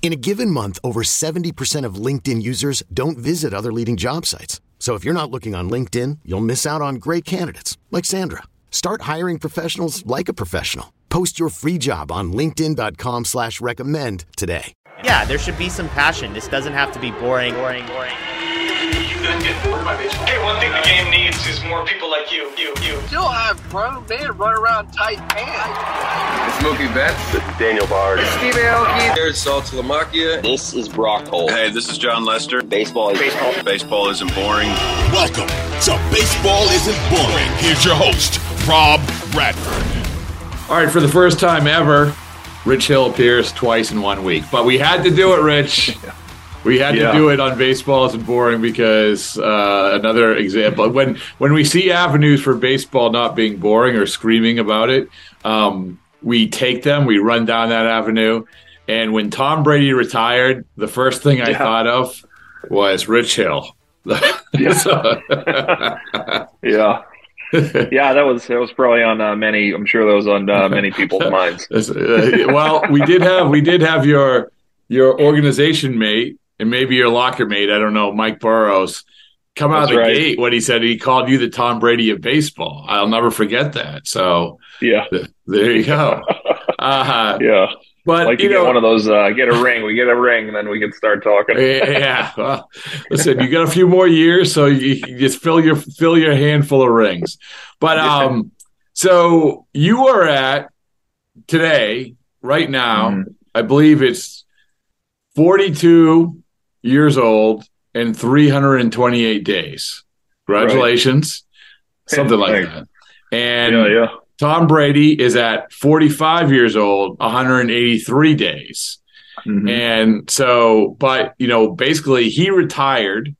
In a given month, over 70% of LinkedIn users don't visit other leading job sites. So if you're not looking on LinkedIn, you'll miss out on great candidates like Sandra. Start hiring professionals like a professional. Post your free job on LinkedIn.com slash recommend today. Yeah, there should be some passion. This doesn't have to be boring, boring, boring. You couldn't get bored by baseball. Hey, one thing the game needs is more people like you, you, you. Still have grown men run around tight pants. It's Mookie Betts. This is Daniel Bard. Steve Aoki. There's Saltalamacchia. This is Brock Holt. Hey, this is Jon Lester. Baseball is baseball. Baseball isn't boring. Welcome to Baseball Isn't Boring. Here's your host, Rob Bradford. All right, for the first time ever, Rich Hill appears twice in one week. But we had to do it, Rich. We had yeah. to do it on baseball isn't boring because uh, another example when when we see avenues for baseball not being boring or screaming about it, um, we take them, we run down that avenue. And when Tom Brady retired, the first thing I yeah. thought of was Rich Hill. yeah. yeah. yeah, that was that was probably on uh, many. I'm sure that was on uh, many people's minds. Uh, well, we did have we did have your your organization mate and maybe your locker mate, I don't know, Mike Burrows, come out That's of the right. gate when he said he called you the Tom Brady of baseball. I'll never forget that. So yeah, th- there you go. Uh, yeah. But like you, you know, get one of those, uh, get a ring. We get a ring, and then we can start talking. yeah. Well, listen, you got a few more years, so you, you just fill your fill your handful of rings. But um, so you are at today, right now. Mm-hmm. I believe it's forty-two years old and 328 days. Congratulations. Right. Something like that. And yeah, yeah. Tom Brady is at 45 years old, 183 days. Mm-hmm. And so, but, you know, basically he retired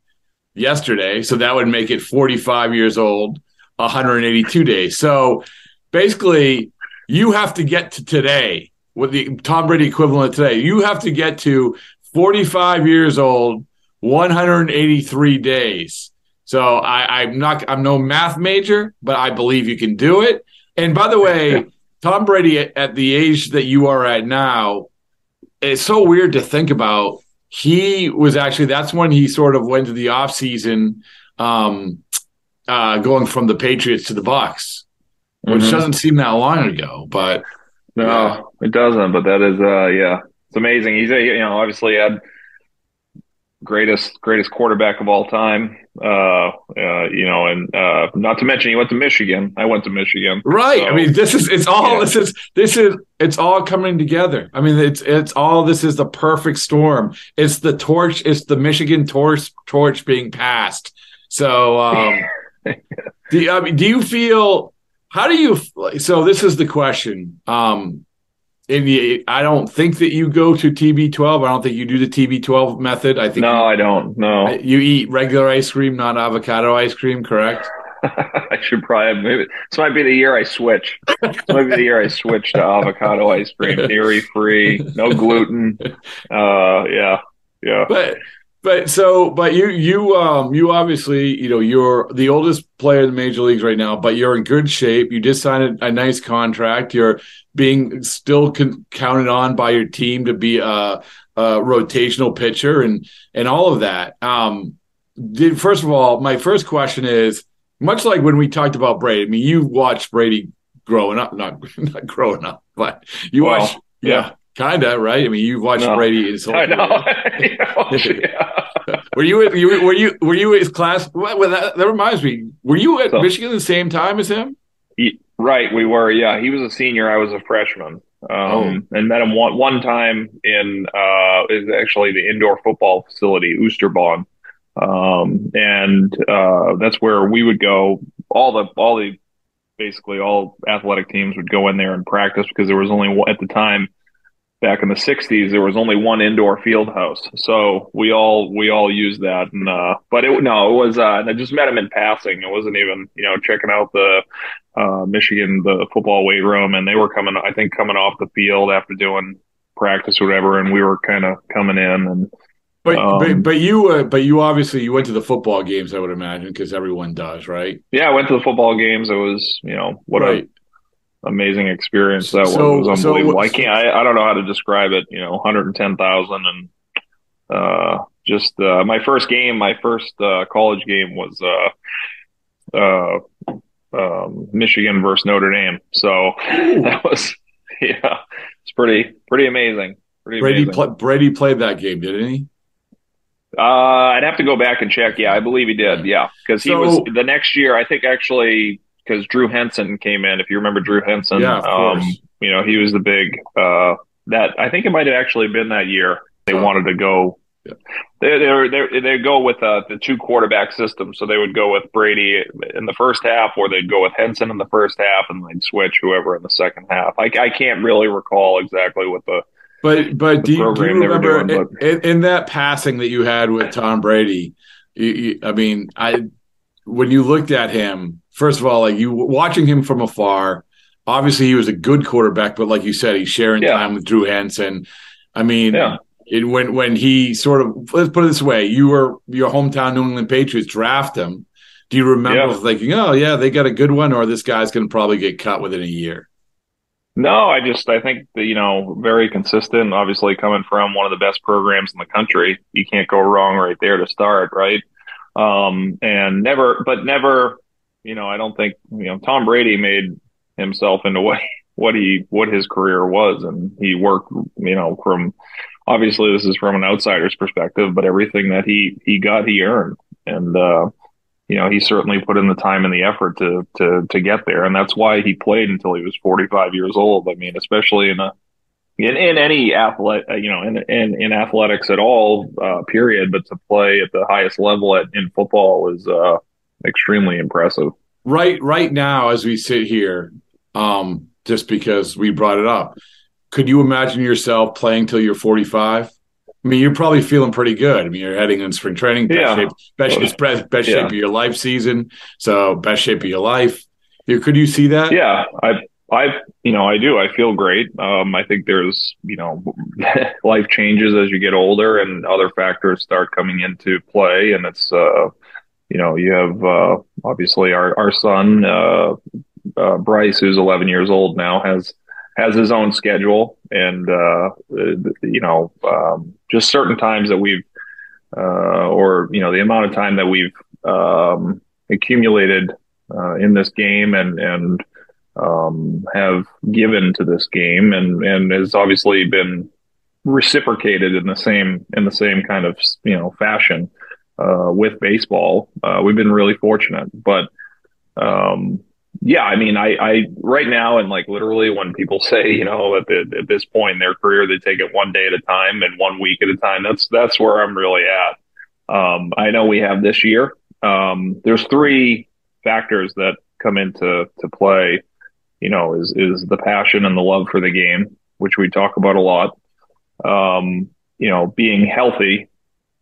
yesterday. So that would make it 45 years old, 182 days. So basically, you have to get to today with the Tom Brady equivalent today. You have to get to 45 years old, 183 days. So I, I'm not, I'm no math major, but I believe you can do it. And by the way, Tom Brady at, at the age that you are at now, it's so weird to think about. He was actually, that's when he sort of went to the offseason, um, uh, going from the Patriots to the Bucs, which mm-hmm. doesn't seem that long ago, but no, yeah. it doesn't. But that is, uh, yeah, it's amazing. He's a, you know obviously had greatest greatest quarterback of all time. Uh, uh, you know, and uh, not to mention he went to Michigan. I went to Michigan. Right. So, I mean, this is it's all yeah. this is this is it's all coming together. I mean, it's it's all this is the perfect storm. It's the torch. It's the Michigan torch torch being passed. So, um, do you, I mean, do you feel? How do you? So this is the question. Um, and I don't think that you go to TB12. I don't think you do the TB12 method. I think no, you, I don't. No, you eat regular ice cream, not avocado ice cream, correct? I should probably maybe this might be the year I switch. This might be the year I switch to avocado ice cream, dairy free, no gluten. Uh, yeah, yeah. But but so but you you um you obviously you know you're the oldest player in the major leagues right now but you're in good shape. You just signed a, a nice contract. You're being still con- counted on by your team to be a, a, rotational pitcher and and all of that. Um did first of all my first question is much like when we talked about Brady I mean you watched Brady growing up not not growing up but you well, watched yeah. yeah Kind of right. I mean, you've watched no. Brady his whole. I know. were you? Were you? Were you? Were you his class? Well, that, that reminds me. Were you at so, Michigan the same time as him? right, we were. Yeah, he was a senior. I was a freshman. Um, oh. and met him one one time in uh, is actually the indoor football facility, Oosterbaan, um, and uh, that's where we would go. All the all the basically all athletic teams would go in there and practice because there was only one at the time back in the 60s there was only one indoor field house. So we all we all used that. And uh but it no it was uh i just met him in passing. It wasn't even you know checking out the uh michigan the football weight room. And they were coming i think coming off the field after doing practice or whatever. And we were kind of coming in and but, um, but but you uh, but you obviously you went to the football games I would imagine because everyone does right? Yeah I went to the football games. It was you know what right amazing experience that so, was. Was unbelievable. So, I can't. I, I don't know how to describe it. You know, 110,000 and uh, just uh, my first game, my first uh, college game was uh, uh, um, Michigan versus Notre Dame. So that was yeah, it's pretty pretty amazing. Pretty Brady amazing. Pl- Brady played that game, didn't he? Uh, I'd have to go back and check. Yeah, I believe he did. Yeah, because he so, was the next year. I think actually because Drew Henson came in. If you remember Drew Henson, yeah, um, you know he was the big uh, that I think it might have actually been that year they oh. wanted to go. Yeah. They they they go with uh, the two quarterback system, so they would go with Brady in the first half, or they'd go with Henson in the first half, and they'd switch whoever in the second half. I, I can't really recall exactly what the but but do you, do you remember doing, in, in, that passing that you had with Tom Brady? You, you, I mean, I when you looked at him, first of all, like you watching him from afar, obviously he was a good quarterback, but like you said, he's sharing yeah. time with Drew Henson. I mean, yeah. it, when when he sort of let's put it this way, you were your hometown New England Patriots draft him. Do you remember yeah. thinking, oh yeah, they got a good one, or this guy's going to probably get cut within a year? No, I just I think that you know very consistent. Obviously, coming from one of the best programs in the country, you can't go wrong right there to start, right? Um, and never, but never you know, I don't think you know Tom Brady made himself into what what he what his career was, and he worked you know from obviously this is from an outsider's perspective, but everything that he he got he earned, and uh, you know he certainly put in the time and the effort to to to get there, and that's why he played until he was 45 years old. I mean, especially in a in, in any athlete, uh, you know, in, in, in athletics at all, uh, period, but to play at the highest level at, in football is, uh, extremely impressive. Right, right now, as we sit here, um, just because we brought it up, could you imagine yourself playing till you're 45? I mean, you're probably feeling pretty good. I mean, you're heading in spring training, best yeah. shape, best, it's best, best yeah. shape of your life season. So, best shape of your life. Could you see that? Yeah, I, I, you know, I do. I feel great. Um, I think there's, you know, life changes as you get older, and other factors start coming into play, and it's, uh, you know, you have uh, obviously our our son uh, uh, Bryce, who's 11 years old now, has has his own schedule, and uh, you know, um, just certain times that we've uh, or you know the amount of time that we've um, accumulated uh, in this game and and um, have given to this game, and and has obviously been reciprocated in the same in the same kind of you know fashion uh, with baseball. Uh, we've been really fortunate, but um, yeah, I mean, I, I right now and like literally when people say, you know, at, the, at this point in their career, they take it one day at a time and one week at a time. That's that's where I'm really at. Um, I know we have this year. Um, there's three factors that come into to play. You know, is is the passion and the love for the game, which we talk about a lot. Um, you know, being healthy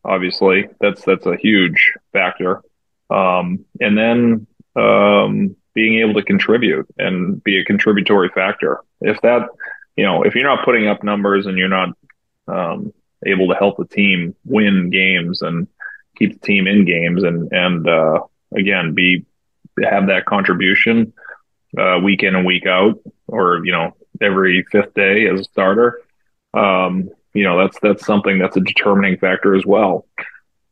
obviously that's that's a huge factor um, and then um, being able to contribute and be a contributory factor if that you know if you're not putting up numbers and you're not um, able to help the team win games and keep the team in games and and uh, again be have that contribution uh, week in and week out or you know every fifth day as a starter um, you know that's that's something that's a determining factor as well.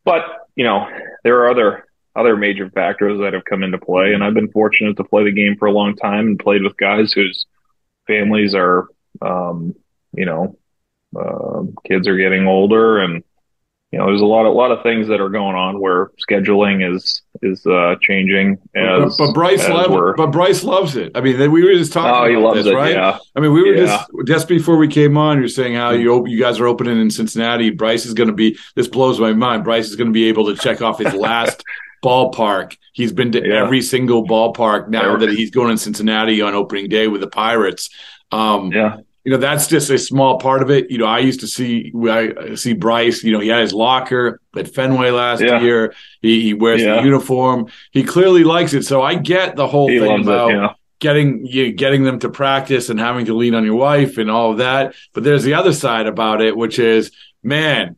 But you know there are other other major factors that have come into play, and I've been fortunate to play the game for a long time and played with guys whose families are um, you know uh, kids are getting older and you know, there's a lot, a lot of things that are going on where scheduling is is uh, changing. As, but, but Bryce loves, but Bryce loves it. I mean, we were just talking. Oh, he about loves this, it. right? Yeah. I mean, we were Yeah. just just before we came on. You're saying how you you guys are opening in Cincinnati. Bryce is going to be. This blows my mind. Bryce is going to be able to check off his last ballpark. He's been to Yeah. every single ballpark now that he's going in Cincinnati on opening day with the Pirates. Um, Yeah. You know that's just a small part of it. You know, I used to see I see Bryce. You know, he had his locker at Fenway last Yeah. year. He, he wears Yeah. the uniform. He clearly likes it. So I get the whole He thing about it. Yeah. getting you getting them to practice and having to lean on your wife and all of that. But there's the other side about it, which is man.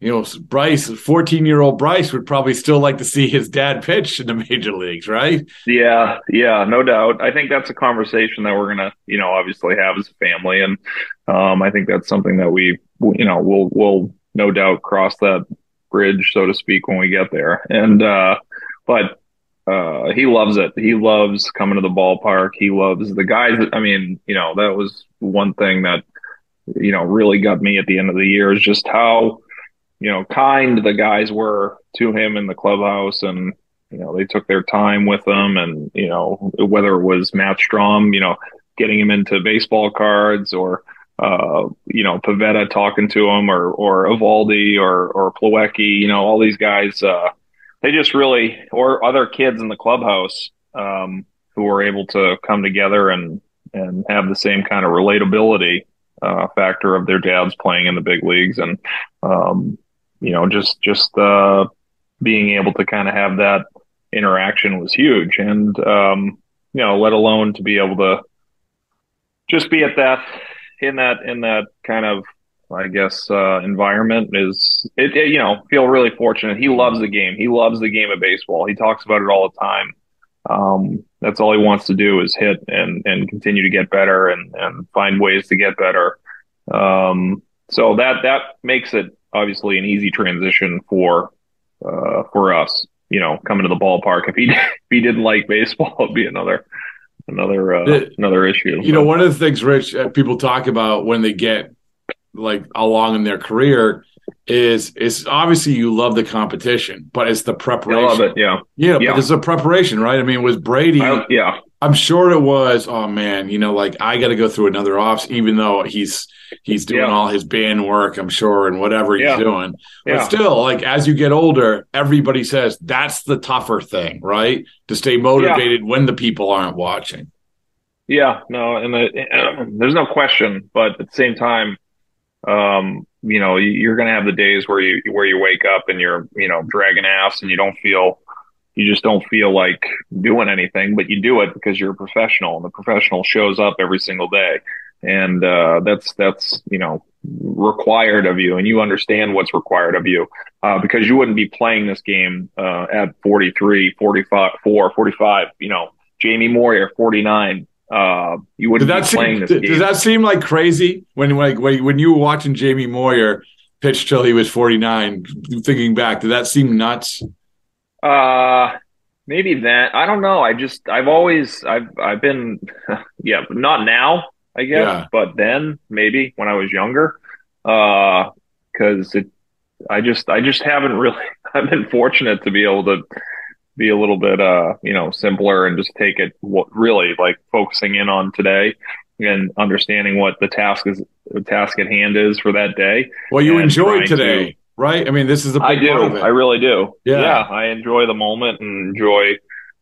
You know, Bryce, 14 year old Bryce would probably still like to see his dad pitch in the major leagues, right? Yeah, yeah, no doubt. I think that's a conversation that we're gonna, you know, obviously have as a family, and um, I think that's something that we, you know, we'll we'll no doubt cross that bridge, so to speak, when we get there. And uh, but uh, he loves it. He loves coming to the ballpark. He loves the guys. I mean, you know, that was one thing that you know really got me at the end of the year is just how you know kind the guys were to him in the clubhouse and you know, they took their time with him and, you know, whether it was Matt Strahm, you know, getting him into baseball cards or, uh, you know, Pivetta talking to him or, or Eovaldi or, or Plawecki, you know, all these guys, uh, they just really, or other kids in the clubhouse, um, who were able to come together and, and have the same kind of relatability, uh, factor of their dads playing in the big leagues. And, um, you know, just, just, uh, being able to kind of have that interaction was huge. And, um, you know, let alone to be able to just be at that, in that, in that kind of, I guess, uh, environment is it, it, you know, feel really fortunate. He loves the game. He loves the game of baseball. He talks about it all the time. Um, that's all he wants to do is hit and, and continue to get better and, and find ways to get better. Um, so that, that makes it obviously an easy transition for, uh, for us, you know, coming to the ballpark. If he, if he didn't like baseball, it'd be another, another, uh, The- another issue. You know, one of the things, Rich, uh, people talk about when they get like along in their career is is obviously you love the competition, but it's the preparation. I love it. Yeah. Yeah, Yeah. but it's a preparation, right? I mean, with Brady, I, yeah. I'm sure it was. Oh man, you know, like I got to go through another off, even though he's he's doing Yeah. all his band work, I'm sure, and whatever he's Yeah. doing. But Yeah. still, like as you get older, everybody says that's the tougher thing, right? To stay motivated when the people aren't watching. Yeah, no, and the, there's no question, but at the same time, um, you know, you're going to have the days where you where you wake up and you're, you know, dragging ass and you don't feel, you just don't feel like doing anything, but you do it because you're a professional, and the professional shows up every single day, and uh, that's that's you know required of you, and you understand what's required of you, uh, because you wouldn't be playing this game uh, at 43, 45, 4, 45, you know, Jamie Moyer, 49. Uh, you wouldn't Does that be playing seem this does, game. does that seem like crazy when like when, when you were watching Jamie Moyer pitch till he was 49? Thinking back, did that seem nuts? Uh, maybe that. I don't know. I just I've always I've I've been yeah, not now, I guess, Yeah. but then maybe when I was younger. Uh, because it I just I just haven't really I've been fortunate to be able to be a little bit uh, you know, simpler and just take it what really like focusing in on today and understanding what the task is the task at hand is for that day. Well, you enjoyed trying to- today, right? I mean, this is a big I do. part of it. I really do. Yeah. I enjoy the moment and enjoy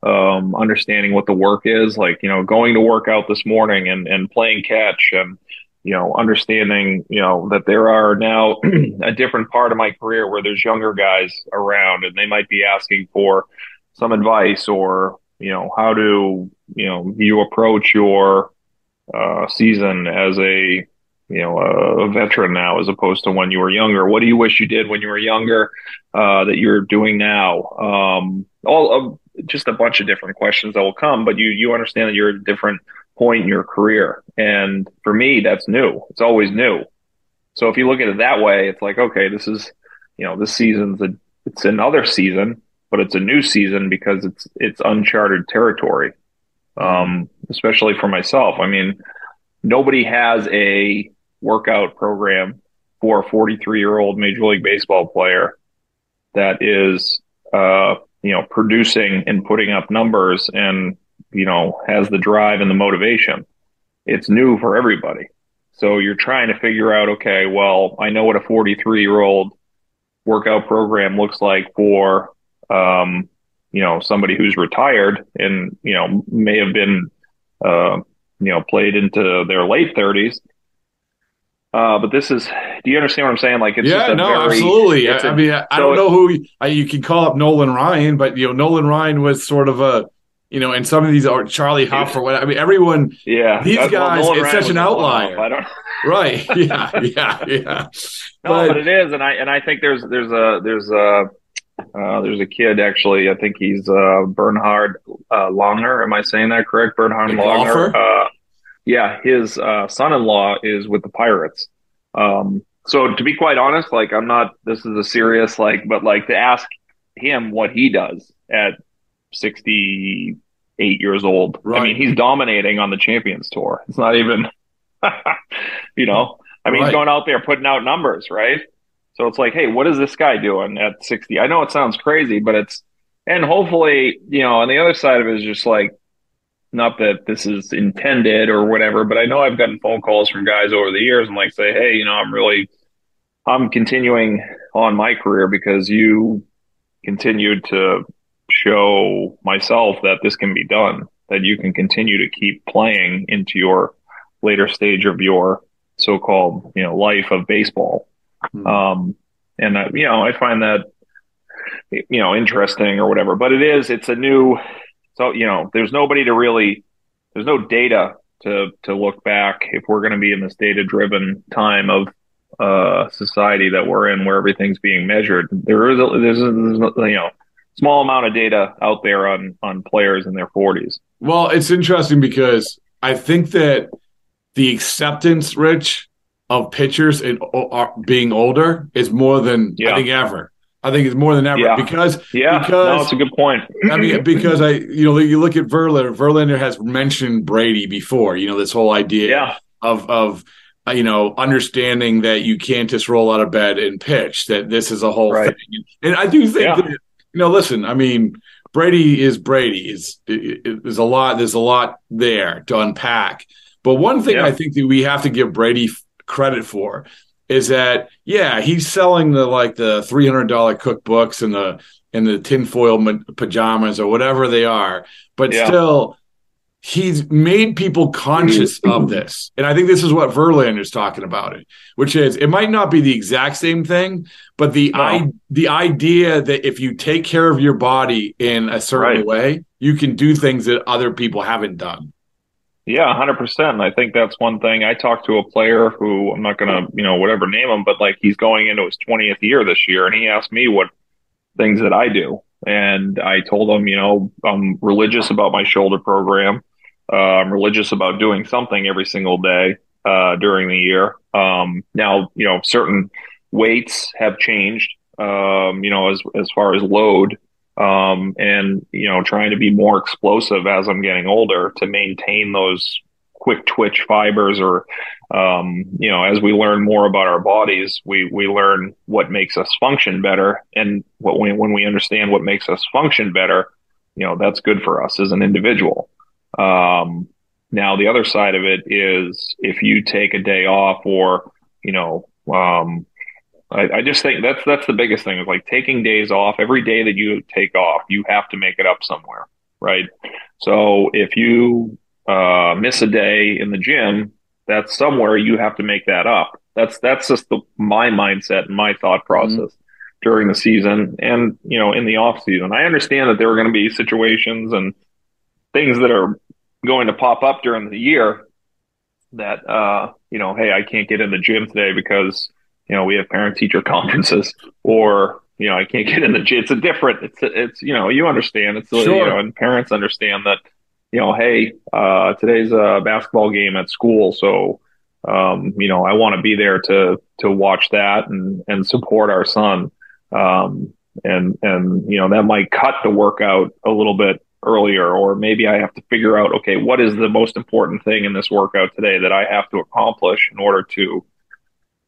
um, understanding what the work is. Like, you know, going to work out this morning and, and playing catch and, you know, understanding, you know, that there are now a different part of my career where there's younger guys around and they might be asking for some advice or, you know, how do, you know, you approach your uh, season as a, you know, a, veteran now as opposed to when you were younger. What do you wish you did when you were younger uh, that you're doing now? Um, all of just a bunch of different questions that will come, but you you understand that you're at a different point in your career, and for me, that's new. It's always new. So if you look at it that way, it's like okay, this is you know this season's a it's another season, but it's a new season because it's it's uncharted territory. Um, especially for myself. I mean, nobody has a workout program for a 43 year old Major League Baseball player that is, uh, you know, producing and putting up numbers and, you know, has the drive and the motivation. It's new for everybody. So you're trying to figure out, okay, well, I know what a 43 year old workout program looks like for, um, you know, somebody who's retired and, you know, may have been, uh, you know, played into their late 30s. Uh, but this is, do you understand what I'm saying? Like, it's yeah, no, very, absolutely. I, a, I mean, I, I don't know who I, you can call up Nolan Ryan, but you know, Nolan Ryan was sort of a, you know, and some of these are Charlie Hough or what. I mean, everyone. Yeah, these guys. Well, it's Ryan such an outlier. I don't. right. Yeah. Yeah. Yeah. no, but, but, it is, and I and I think there's there's a there's a uh, there's a kid actually. I think he's uh, Bernhard uh, Langer. Am I saying that correct? Bernhard Langer. Yeah, his uh, son-in-law is with the Pirates. Um, so to be quite honest, like I'm not. This is a serious like, but like to ask him what he does at 68 years old. Right. I mean, he's dominating on the Champions Tour. It's not even, you know. I mean, right. he's going out there putting out numbers, right? So it's like, hey, what is this guy doing at 60? I know it sounds crazy, but it's, and hopefully, you know, on the other side of it is just like, not that this is intended or whatever, but I know I've gotten phone calls from guys over the years and like say, hey, you know, I'm really, I'm continuing on my career because you continued to show myself that this can be done, that you can continue to keep playing into your later stage of your so-called, you know, life of baseball. Mm-hmm. Um, and uh, you know, I find that you know interesting or whatever. But it is, it's a new. So you know, there's nobody to really, there's no data to to look back if we're going to be in this data-driven time of uh, society that we're in, where everything's being measured. There is, a, there's, a, there's you know, small amount of data out there on on players in their 40s. Well, it's interesting because I think that the acceptance, Rich, of pitchers and being older is more than yeah. I think ever. I think it's more than ever yeah. because yeah, because no, that's a good point. I mean, because I you know you look at Verlander. Verlander has mentioned Brady before. You know this whole idea yeah. of of uh, you know understanding that you can't just roll out of bed and pitch. That this is a whole right. thing. And I do think yeah. that you know. Listen, I mean, Brady is Brady. Is there's a lot. There's a lot there to unpack. But one thing I think that we have to give Brady credit for is that yeah he's selling the like the three hundred dollar cookbooks and the and the tinfoil pajamas or whatever they are, but yeah. still he's made people conscious of this. And I think this is what Verlander's talking about it, which is it might not be the exact same thing, but the no. I, the idea that if you take care of your body in a certain right. way, you can do things that other people haven't done. Yeah, hundred percent. I think that's one thing. I talked to a player who I'm not gonna, you know, whatever name him, but like he's going into his twentieth year this year, and he asked me what things that I do, and I told him, you know, I'm religious about my shoulder program. Uh, I'm religious about doing something every single day uh, during the year. Um, now, you know, certain weights have changed. Um, you know, as as far as load, um, and you know trying to be more explosive as I'm getting older to maintain those quick twitch fibers or um, you know as we learn more about our bodies we we learn what makes us function better. And what we, when we understand what makes us function better you know that's good for us as an individual. Um, now the other side of it is if you take a day off or you know um, I, I, just think that's that's the biggest thing is like taking days off. Every day that you take off, you have to make it up somewhere, right? So if you uh, miss a day in the gym, that's somewhere you have to make that up. That's that's just the, my mindset and my thought mm-hmm. process mm-hmm. during the season, and you know, in the off season. I understand that there are going to be situations and things that are going to pop up during the year that uh, you know, hey, I can't get in the gym today because you know, we have parent teacher conferences or, you know, I can't get in the gym. It's a different, it's, it's, you know, you understand it's, sure. you know, and parents understand that, you know, Hey, uh, today's a basketball game at school. So, um, you know, I want to be there to, to watch that and, and support our son. Um, and, and, you know, that might cut the workout a little bit earlier, or maybe I have to figure out, okay, what is the most important thing in this workout today that I have to accomplish in order to,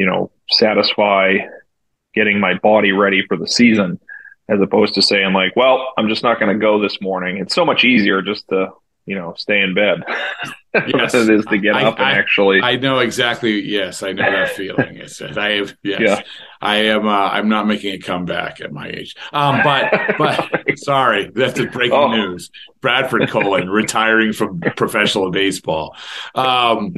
you know, satisfy getting my body ready for the season as opposed to saying like, well, I'm just not going to go this morning. It's so much easier just to, you know, stay in bed yes. it is to get I, up and actually. I know exactly. Yes, I know that feeling. It's, I have. Yes, yeah. I am. Uh, I'm not making a comeback at my age. Um, but but sorry, that's the breaking oh. news. Bradford Colon retiring from professional baseball. Um,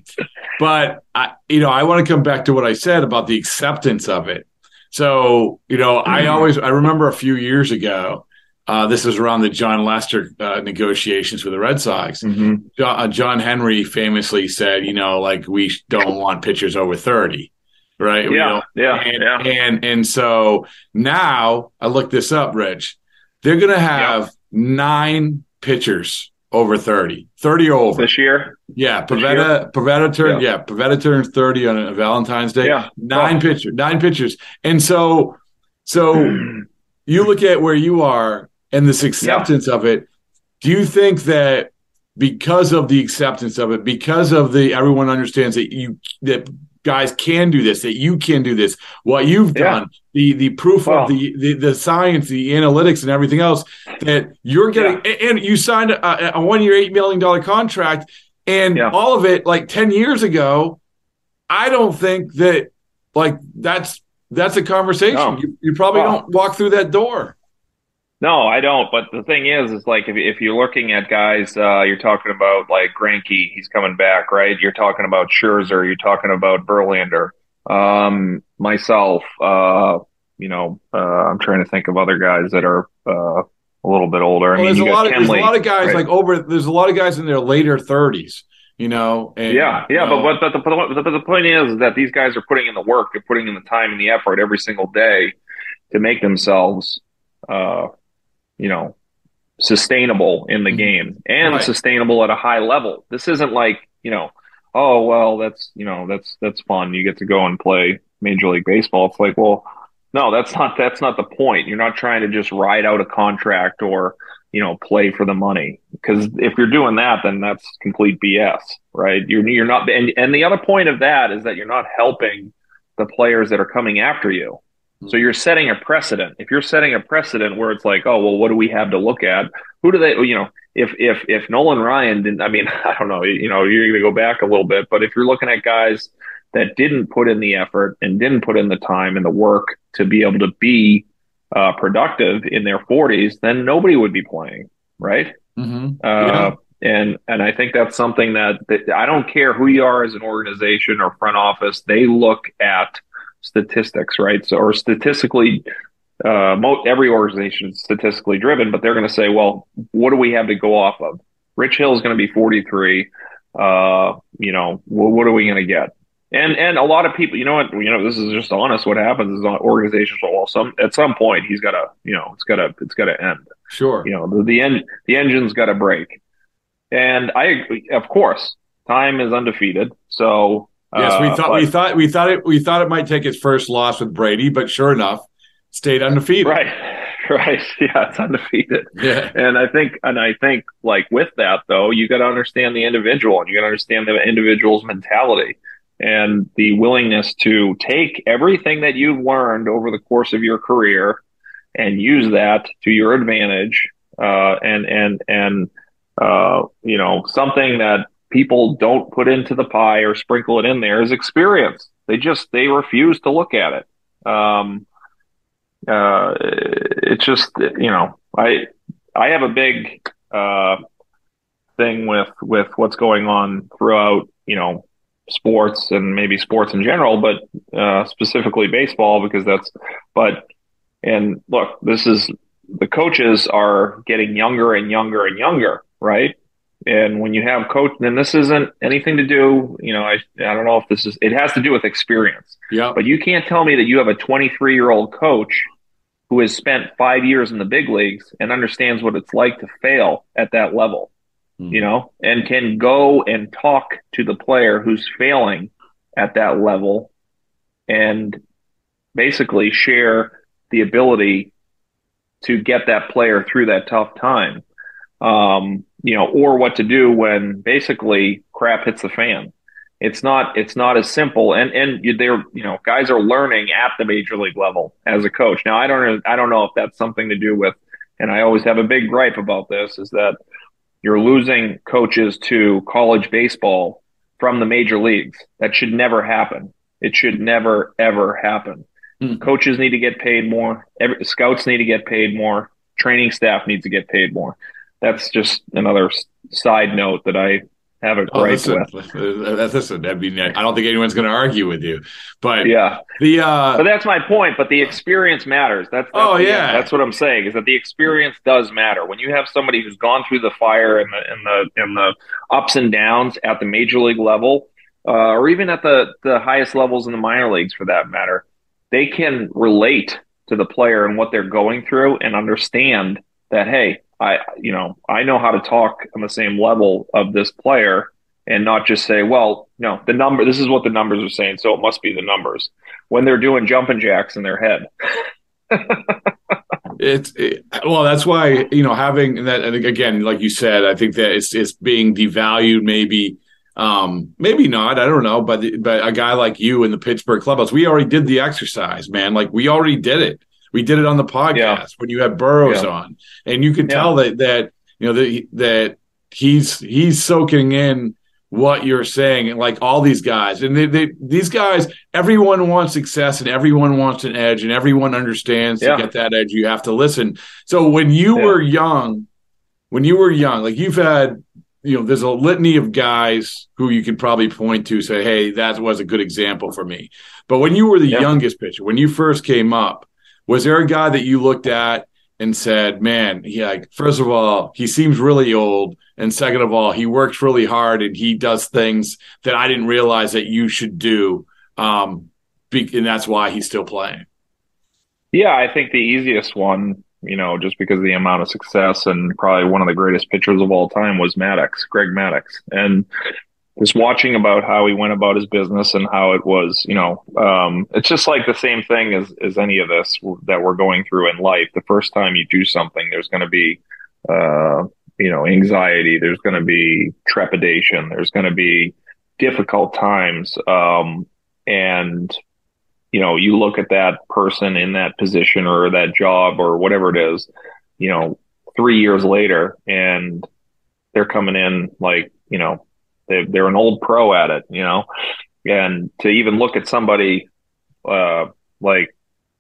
but I, you know, I want to come back to what I said about the acceptance of it. So you know, mm-hmm. I always I remember a few years ago uh, this was around the Jon Lester uh, negotiations with the Red Sox. Mm-hmm. John, uh, John, Henry famously said, you know, like we don't want pitchers over 30. Right. Yeah. Yeah, and, yeah. And, and so now I looked this up, Rich. They're going to have nine pitchers over 30, 30 over this year. Yeah. Pivetta, Pivetta turned, yeah. yeah, Pivetta turns 30 on a Valentine's Day. Yeah. Nine oh. pitchers, nine pitchers. And so, so you look at where you are and this acceptance yeah. of it do you think that because of the acceptance of it because of the everyone understands that you that guys can do this that you can do this what you've yeah. done the the proof of the, the, the science the analytics and everything else that you're getting yeah. and you signed a, a one year eight million dollar contract and yeah. all of it like 10 years ago i don't think that like that's that's a conversation no. you, you probably don't walk through that door no, I don't. But the thing is, is like if, if you're looking at guys, uh, you're talking about like Greinke, he's coming back, right? You're talking about Scherzer, you're talking about Verlander, um, myself. Uh, you know, uh, I'm trying to think of other guys that are uh, a little bit older. I well, mean, there's a lot of there's a lot of guys right? like over. There's a lot of guys in their later 30s. You know, and, yeah, yeah, but, but, but the, the, the point is that these guys are putting in the work, they're putting in the time and the effort every single day to make themselves uh, you know, sustainable in the mm-hmm. game and right. sustainable at a high level. This isn't like, you know, oh well, that's you know, that's that's fun. You get to go and play Major League Baseball. It's like, well, no, that's not that's not the point. You're not trying to just ride out a contract or, you know, play for the money. Because if you're doing that, then that's complete BS. right? You're you're not, and and the other point of that is that you're not helping the players that are coming after you. So you're setting a precedent. If you're setting a precedent where it's like, oh well, what do we have to look at? Who do they? You know, if if if Nolan Ryan didn't, I mean, I don't know. You know, you're going to go back a little bit, but if you're looking at guys that didn't put in the effort and didn't put in the time and the work to be able to be uh, productive in their 40s, then nobody would be playing, right? Mm-hmm. Uh, yeah. And and I think that's something that, that I don't care who you are as an organization or front office. They look at statistics, right? So or statistically, uh, mo- every organization is statistically driven, but they're going to say, well, what do we have to go off of? Rich Hill is going to be 43. Uh, you know, well, what are we going to get? And and a lot of people, you know what, you know, this is just honest. What happens is organizations, well, some at some point he's got to, you know, it's got to, it's got to end. Sure. You know, the the end, the engine's got to break. And I, of course, time is undefeated. So yes, we thought uh, we thought we thought it we thought it might take its first loss with Brady, but sure enough, stayed undefeated. Right. Right. Yeah, it's undefeated. Yeah. And I think and I think like with that though, you got to understand the individual and you got to understand the individual's mentality and the willingness to take everything that you've learned over the course of your career and use that to your advantage uh, and and and uh, you know something that people don't put into the pie or sprinkle it in there is experience they just they refuse to look at it um, uh, it's just you know i i have a big uh, thing with with what's going on throughout you know sports and maybe sports in general, but uh, specifically baseball because that's. But and look, this is the coaches are getting younger and younger and younger, right? And when you have coach, then this isn't anything to do. You know, I I don't know if this is. It has to do with experience. Yeah. But you can't tell me that you have a 23 year old coach who has spent five years in the big leagues and understands what it's like to fail at that level you know, and can go and talk to the player who's failing at that level and basically share the ability to get that player through that tough time. Um, you know, or what to do when basically crap hits the fan. It's not it's not as simple and and they're you know guys are learning at the major league level as a coach. Now I don't I don't know if that's something to do with and I always have a big gripe about this is that you're losing coaches to college baseball from the major leagues. That should never happen. It should never, ever happen. Mm. Coaches need to get paid more. Every, scouts need to get paid more. Training staff needs to get paid more. That's just another side note that I have a oh, listen, with. Listen, I mean, I don't think anyone's going to argue with you, but yeah, the uh, but that's my point. But the experience matters. That's, that's oh yeah, that's what I'm saying is that the experience does matter. When you have somebody who's gone through the fire and the and the and the ups and downs at the major league level, uh, or even at the the highest levels in the minor leagues for that matter, they can relate to the player and what they're going through and understand that hey I, you know, I know how to talk on the same level of this player and not just say, well, no, the number, this is what the numbers are saying. So it must be the numbers when they're doing jumping jacks in their head. it's it, well, that's why, you know, having that, and again, like you said, I think that it's, it's being devalued maybe, um, maybe not, I don't know, but, but a guy like you in the Pittsburgh clubhouse, we already did the exercise, man. Like we already did it we did it on the podcast yeah. when you had Burrows yeah. on, and you could yeah. tell that that you know that that he's he's soaking in what you're saying, and like all these guys, and they, they, these guys, everyone wants success, and everyone wants an edge, and everyone understands to get that edge, you have to listen. So when you were young, when you were young, like you've had you know, there's a litany of guys who you could probably point to, say, hey, that was a good example for me. But when you were the yeah. youngest pitcher, when you first came up, was there a guy that you looked at and said, "Man, he like first of all, he seems really old, and second of all, he works really hard and he does things that I didn't realize that you should do." Um, and that's why he's still playing. Yeah, I think the easiest one, you know, just because of the amount of success and probably one of the greatest pitchers of all time was Maddux, Greg Maddux, And just watching about how he went about his business and how it was, you know, um, it's just like the same thing as, as any of this that we're going through in life. The first time you do something, there's going to be, uh, you know, anxiety. There's going to be trepidation. There's going to be difficult times. Um, and, you know, you look at that person in that position or that job or whatever it is, you know, three years later and they're coming in like, you know, they, they're an old pro at it, you know, and to even look at somebody, uh, like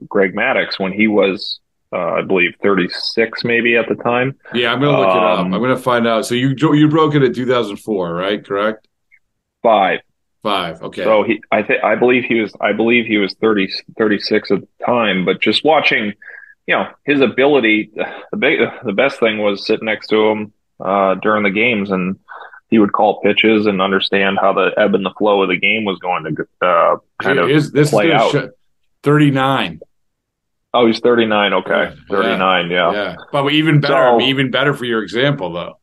Greg Maddux when he was, uh, I believe 36 maybe at the time. Yeah, I'm gonna look um, it up. Um, I'm gonna find out. So you you broke it at 2004, right? Correct. Five. Five. Okay. So he, I think, I believe he was, I believe he was 30, 36 at the time. But just watching, you know, his ability, the big, the best thing was sitting next to him uh, during the games, and he would call pitches and understand how the ebb and the flow of the game was going to uh, kind of is, this play out. Sh- 39. Oh, he's 39. Okay. 39. Yeah. Yeah. But even better, So- even better for your example, though.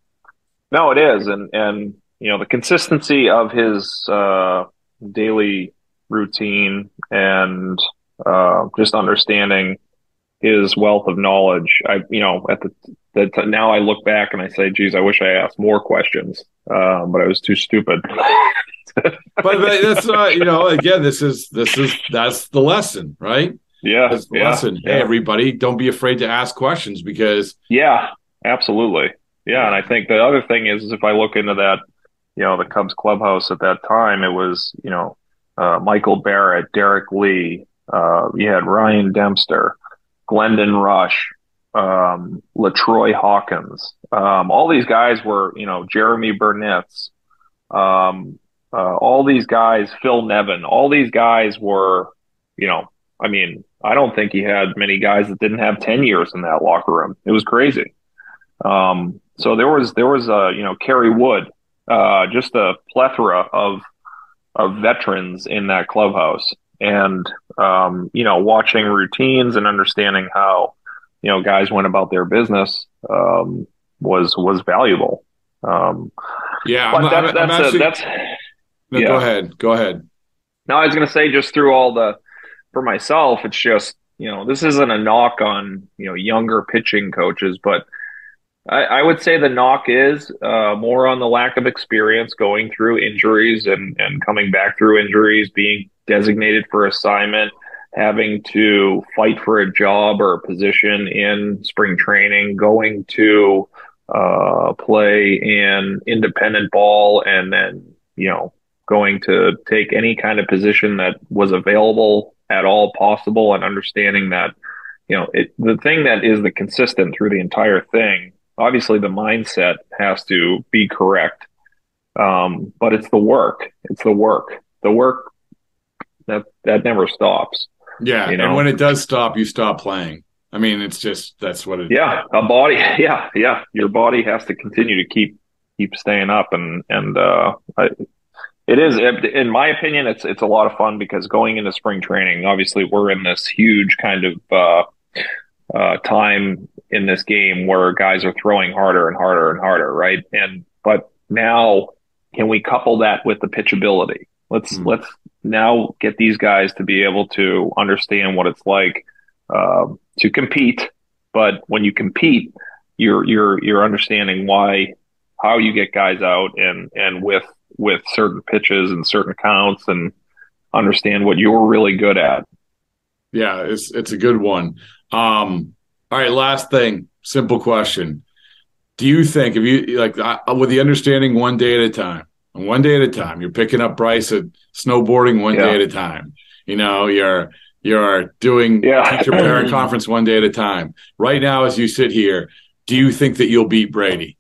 No, it is, and and you know the consistency of his uh, daily routine and uh, just understanding his wealth of knowledge. I, you know, at the that now I look back and I say, "Geez, I wish I asked more questions," um, but I was too stupid. But, but that's not, you know, again, this is, this is, that's the lesson, right? yeah, That's the yeah, lesson. yeah. Hey, everybody, don't be afraid to ask questions because Yeah, absolutely. Yeah, and I think the other thing is, is if I look into that, you know, the Cubs clubhouse at that time, it was, you know, uh, Michael Barrett, Derrek Lee, uh, you had Ryan Dempster, Glendon Rusch, um, LaTroy Hawkins. Um, all these guys were, you know, Jeromy Burnitz, um, uh, all these guys, Phil Nevin, all these guys were, you know, I mean, I don't think he had many guys that didn't have 10 years in that locker room. It was crazy. Um, so there was, there was, uh, you know, Kerry Wood, uh, just a plethora of, of veterans in that clubhouse and, um, you know, watching routines and understanding how, you know, guys went about their business, um, was, was valuable. Um, yeah, but I'm, that's, I'm, I'm that's, a- actually, that's, no, yeah. go ahead, go ahead. no, I was going to say just through all the, for myself, it's just, you know, this isn't a knock on, you know, younger pitching coaches, but I, I would say the knock is uh, more on the lack of experience going through injuries and, and coming back through injuries, being designated for assignment, having to fight for a job or a position in spring training, going to uh, play in independent ball, and then, you know, going to take any kind of position that was available at all possible and understanding that, you know, it, the thing that is the consistent through the entire thing, obviously the mindset has to be correct. Um, but it's the work. It's the work. The work that, that never stops. Yeah. You know? And when it does stop, you stop playing. I mean, it's just, that's what it Yeah. A body. Yeah. Yeah. Your body has to continue to keep, keep staying up and, and, uh, I, it is, in my opinion, it's it's a lot of fun because going into spring training, obviously, we're in this huge kind of uh, uh, time in this game where guys are throwing harder and harder and harder, right? And but now, can we couple that with the pitchability? Let's Mm. let's now get these guys to be able to understand what it's like uh, to compete. But when you compete, you're you're you're understanding why how you get guys out and and with with certain pitches and certain counts and understand what you're really good at. Yeah, it's it's a good one. Um, all right, last thing, simple question. Do you think if you like uh, with the understanding one day at a time, one day at a time, you're picking up Bryce at snowboarding one Yeah. day at a time. You know, you're you're doing Yeah. teacher parent conference one day at a time. Right now, as you sit here, do you think that you'll beat Brady?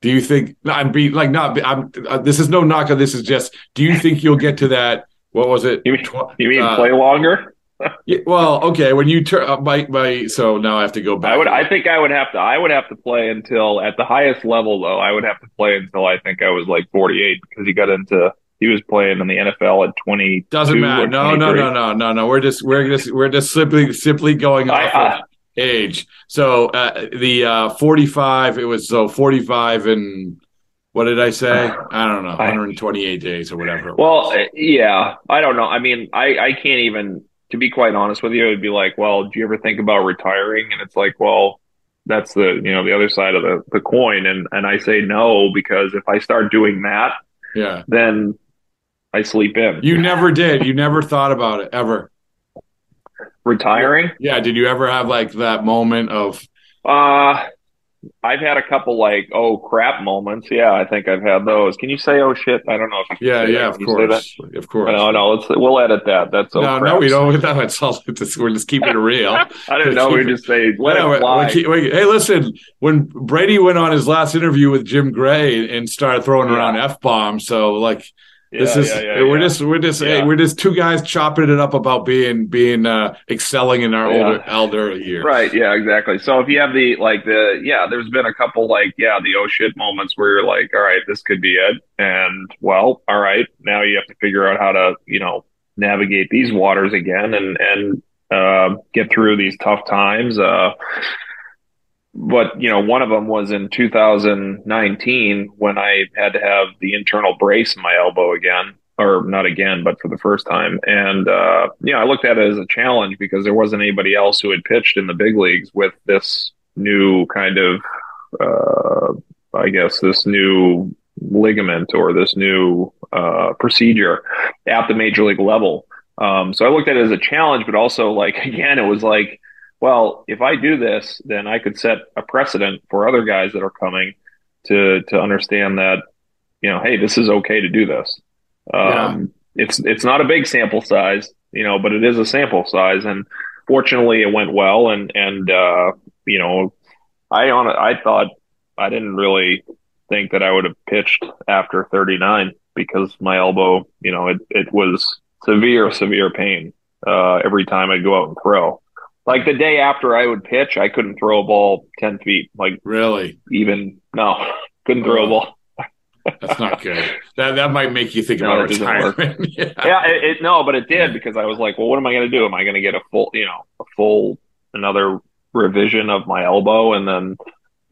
Do you think I'm beat like not? I'm. Uh, this is no knock this. Is just. Do you think you'll get to that? What was it? You mean, Tw- you mean uh, play longer? Yeah, well, okay. When you turn uh, my my, so now I have to go back. I would. I think I would have to. I would have to play until at the highest level, though. I would have to play until I think I was like 48 because he got into. He was playing in the NFL at 20. Doesn't matter. No, no, no, no, no, no. We're just we're just we're just simply simply going off I- of age. So uh, the uh, 45. It was so 45 and what did I say? I don't know. 128 days or whatever. Well, was. yeah, I don't know. I mean, I, I can't even, to be quite honest with you, it would be like, well, do you ever think about retiring? And it's like, well, that's the you know the other side of the, the coin. And and I say no because if I start doing that yeah. then I sleep in. You never did. You never thought about it ever. Retiring? Yeah. Did you ever have like that moment of uh I've had a couple like oh crap moments. Yeah, I think I've had those. Can you say oh shit? I don't know if you yeah yeah of course of course. No no let's we'll edit that. That's oh no crap. no we don't. No, it's all it's, we're just keeping it real. I didn't know we just say let no, it fly. we, we, hey listen when Brady went on his last interview with Jim Gray and started throwing Yeah. around f bombs, so like. This Yeah, is yeah, yeah, we're just we're just hey, we're just two guys chopping it up about being being uh excelling in our older elder years. Right, yeah, exactly. So if you have the like the yeah, there's been a couple like yeah, the oh shit moments where you're like, all right, this could be it, and well, all right, now you have to figure out how to you know navigate these waters again and and uh, get through these tough times. Uh, but you know, one of them was in 2019 when I had to have the internal brace in my elbow again, or not again, but for the first time. And uh, know, I looked at it as a challenge because there wasn't anybody else who had pitched in the big leagues with this new kind of, uh, I guess, this new ligament or this new uh, procedure at the major league level. Um, so I looked at it as a challenge, but also like again, it was like well, if I do this, then I could set a precedent for other guys that are coming to to understand that, you know, hey, this is okay to do this. Um, It's it's not a big sample size, you know, but it is a sample size, and fortunately, it went well. And and uh, you know, I on I thought I didn't really think that I would have pitched after 39 because my elbow, you know, it it was severe severe pain uh, every time I'd go out and throw like the day after I would pitch, I couldn't throw a ball 10 feet. Like, Really? even, no, couldn't throw a ball. That's not good. that that might make you think No, about that doesn't work. retirement. yeah. Yeah, it, it, no, but it did because I was like, well, what am I going to do? Am I going to get a full, you know, a full, another revision of my elbow and then,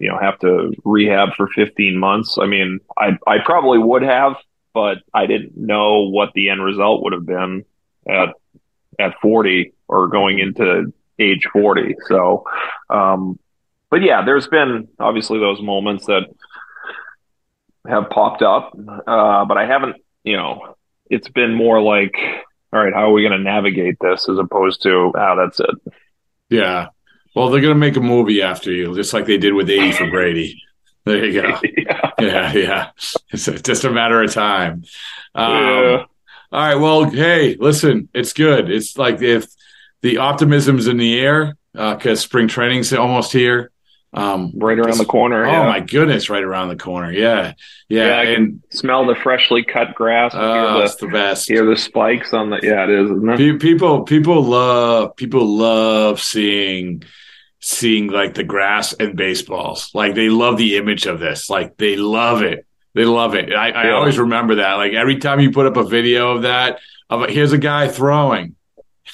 you know, have to rehab for 15 months? I mean, I, I probably would have, but I didn't know what the end result would have been at, at 40 or going into age 40. So, um, but yeah, there's been obviously those moments that have popped up, uh, but I haven't, you know, it's been more like, all right, how are we going to navigate this as opposed to, ah, that's it. Yeah. Well, they're gonna make a movie after you, just like they did with 80 for Brady. There you go. yeah. Yeah, yeah. It's just a matter of time. Um, Yeah. All right. Well, hey, listen, it's good. It's like if the optimism's in the air because spring training's almost here. Um, Right around the corner. Oh yeah. my goodness, right around the corner. Yeah, yeah, Yeah, I and can smell the freshly cut grass. uh, hear, it's the, the best. hear the spikes on the. Yeah, it is, it? People, people love, people love seeing, seeing like the grass and baseballs. Like they love the image of this. Like they love it. They love it. I, I always remember that. Like every time you put up a video of that, of a, here's a guy throwing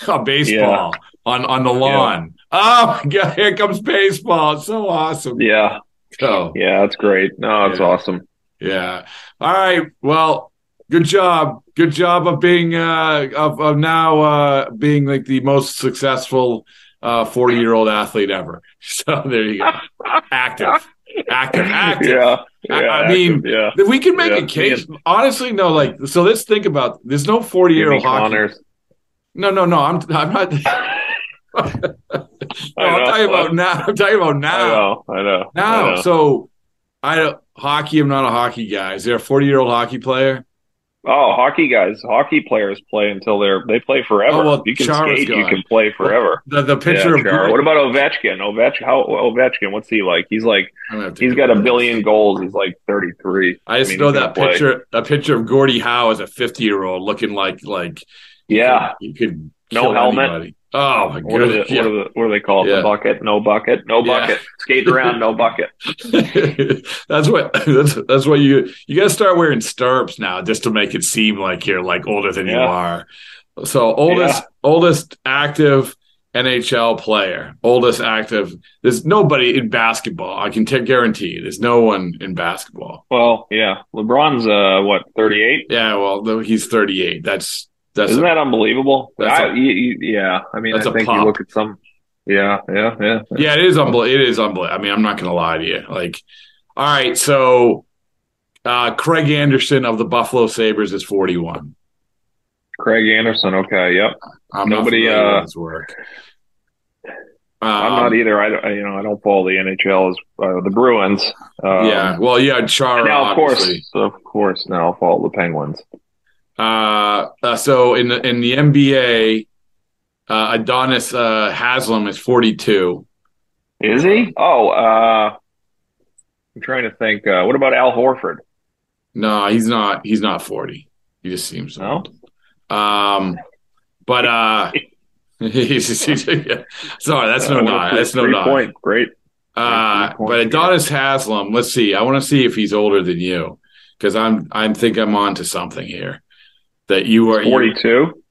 a baseball on on the lawn. Oh my god, here comes baseball. It's so awesome. Yeah, So yeah, that's great. No, it's Yeah. awesome. yeah. All right. Well, good job. Good job of being uh of, of now uh being like the most successful uh 40 year old athlete ever. So there you go. Active. Active. Active. Yeah, I- yeah, I mean, active, yeah. We can make Yeah. a case, honestly, no. Like, so let's think about. There's no 40 year old hockey. Connors. No, no, no. I'm I'm not. no, I'm talking about now. I'm talking about now. I now. know, I know. I Now, know. so I don't hockey. I'm not a hockey guy. Is there a 40 year old hockey player? Oh, hockey guys, hockey players play until they're they play forever. Oh, well, you can Chara's skate, you can play forever. The the Yeah, picture of Chara. What about Ovechkin? Ovechkin, how Ovechkin? What's he like? He's like I'm gonna have to he's go got a with this. billion goals. He's like thirty three. I just mean, know that play. picture. A picture of Gordie Howe as a 50 year old looking like like Yeah, you could No helmet. anybody. Oh my what, are the, goodness! what, are the, what do they call it? Yeah. The bucket? No bucket? No Yeah. bucket. Skate around, no bucket. that's what that's that's what you you got to start wearing stirrups now just to make it seem like you're like older than you are. So oldest oldest active NHL player, oldest active. There's nobody in basketball. I can t- guarantee you, there's no one in basketball. Well, yeah. LeBron's uh what thirty eight? Yeah, well, he's 38. That's that's Isn't a, that unbelievable? I, a- you- you- yeah, I mean, that's I think pop. you look at some Yeah, yeah, yeah. Yeah, it is unbelievable. It is unbelievable. I mean, I'm not going to lie to you. Like, all right, so uh, Craig Anderson of the Buffalo Sabres is 41. Craig Anderson. Okay, yep. I'm Nobody. Uh, his work. I'm Um, not either. I, don't- you know, I don't follow the NHL as uh, the Bruins. Um, yeah, well, yeah, Chara. now, of course, of course, now I'll follow the Penguins. Uh, uh, so in the in the NBA, uh, Udonis uh, Haslem is 42. Is he? Oh, uh, I'm trying to think. Uh, what about Al Horford? No, he's not. He's not 40. He just seems old. Um, but uh, he's, he's, yeah. sorry, that's no Uh, nod. That's no nod. point. Great. Uh, point. but Udonis Haslem, let's see. I want to see if he's older than you because I'm I'm think I'm on to something here. That you are 42.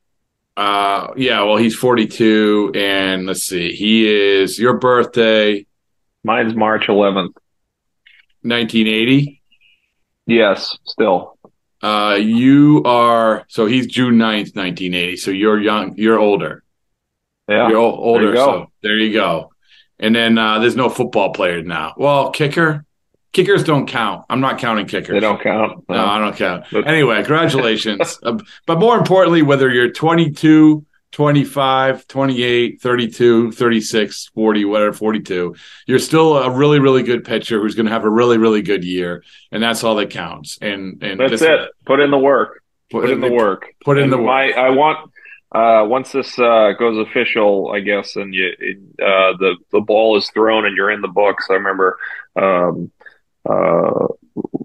Uh, yeah. Well, he's 42, and let's see. He is your birthday, Mine's March 11th. 1980. Yes, still. Uh, you are so he's June 9th, 1980. So you're young. You're older. Yeah. You're o- older. There you go. So there you go. And then uh, there's no football players now. Well, kicker, kickers don't count. I'm not counting kickers. They don't count. No, I don't count. Anyway, congratulations. Uh, but more importantly, whether you're 22, 25, 28, 32, 36, 40, whatever, 42, you're still a really, really good pitcher who's going to have a really, really good year. And that's all that counts. And, and That's listen, it. Put in the work. Put, in the work. Put in And the work. My, I want uh, once this uh, goes official, I guess, and you uh, the the ball is thrown and you're in the books. I remember um, uh,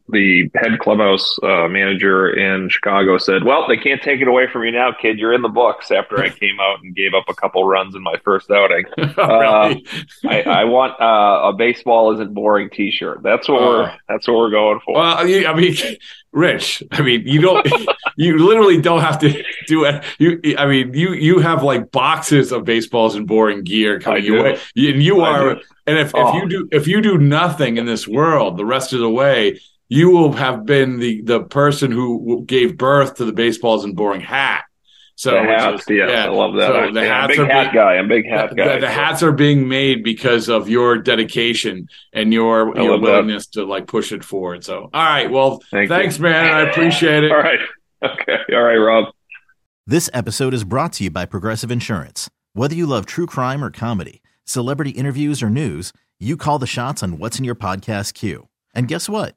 the head clubhouse uh, manager in Chicago said, "Well, they can't take it away from you now, kid. You're in the books." After I came out and gave up a couple runs in my first outing, Really? I, I want uh, a baseball isn't boring T-shirt. That's what we're that's what we're going for. Well, I mean, Rich. I mean, you don't. you literally don't have to do it. You. I mean, you. You have like boxes of baseballs and boring gear coming your way. And you are. do. And if, Oh. if you do if you do nothing in this world the rest of the way, you will have been the the person who gave birth to the baseballs and boring hat. So the hats, is- yes, yeah. I love that. So I, the yeah, I'm hats big are hat being- guy. I'm big hat guy. the so- hats are being made because of your dedication and your I your love that. willingness to like push it forward. So, all right, well, Thank you. thanks, man. I appreciate it. All right. Okay. All right, Rob. This episode is brought to you by Progressive Insurance. Whether you love true crime or comedy, celebrity interviews or news, you call the shots on what's in your podcast queue. And guess what?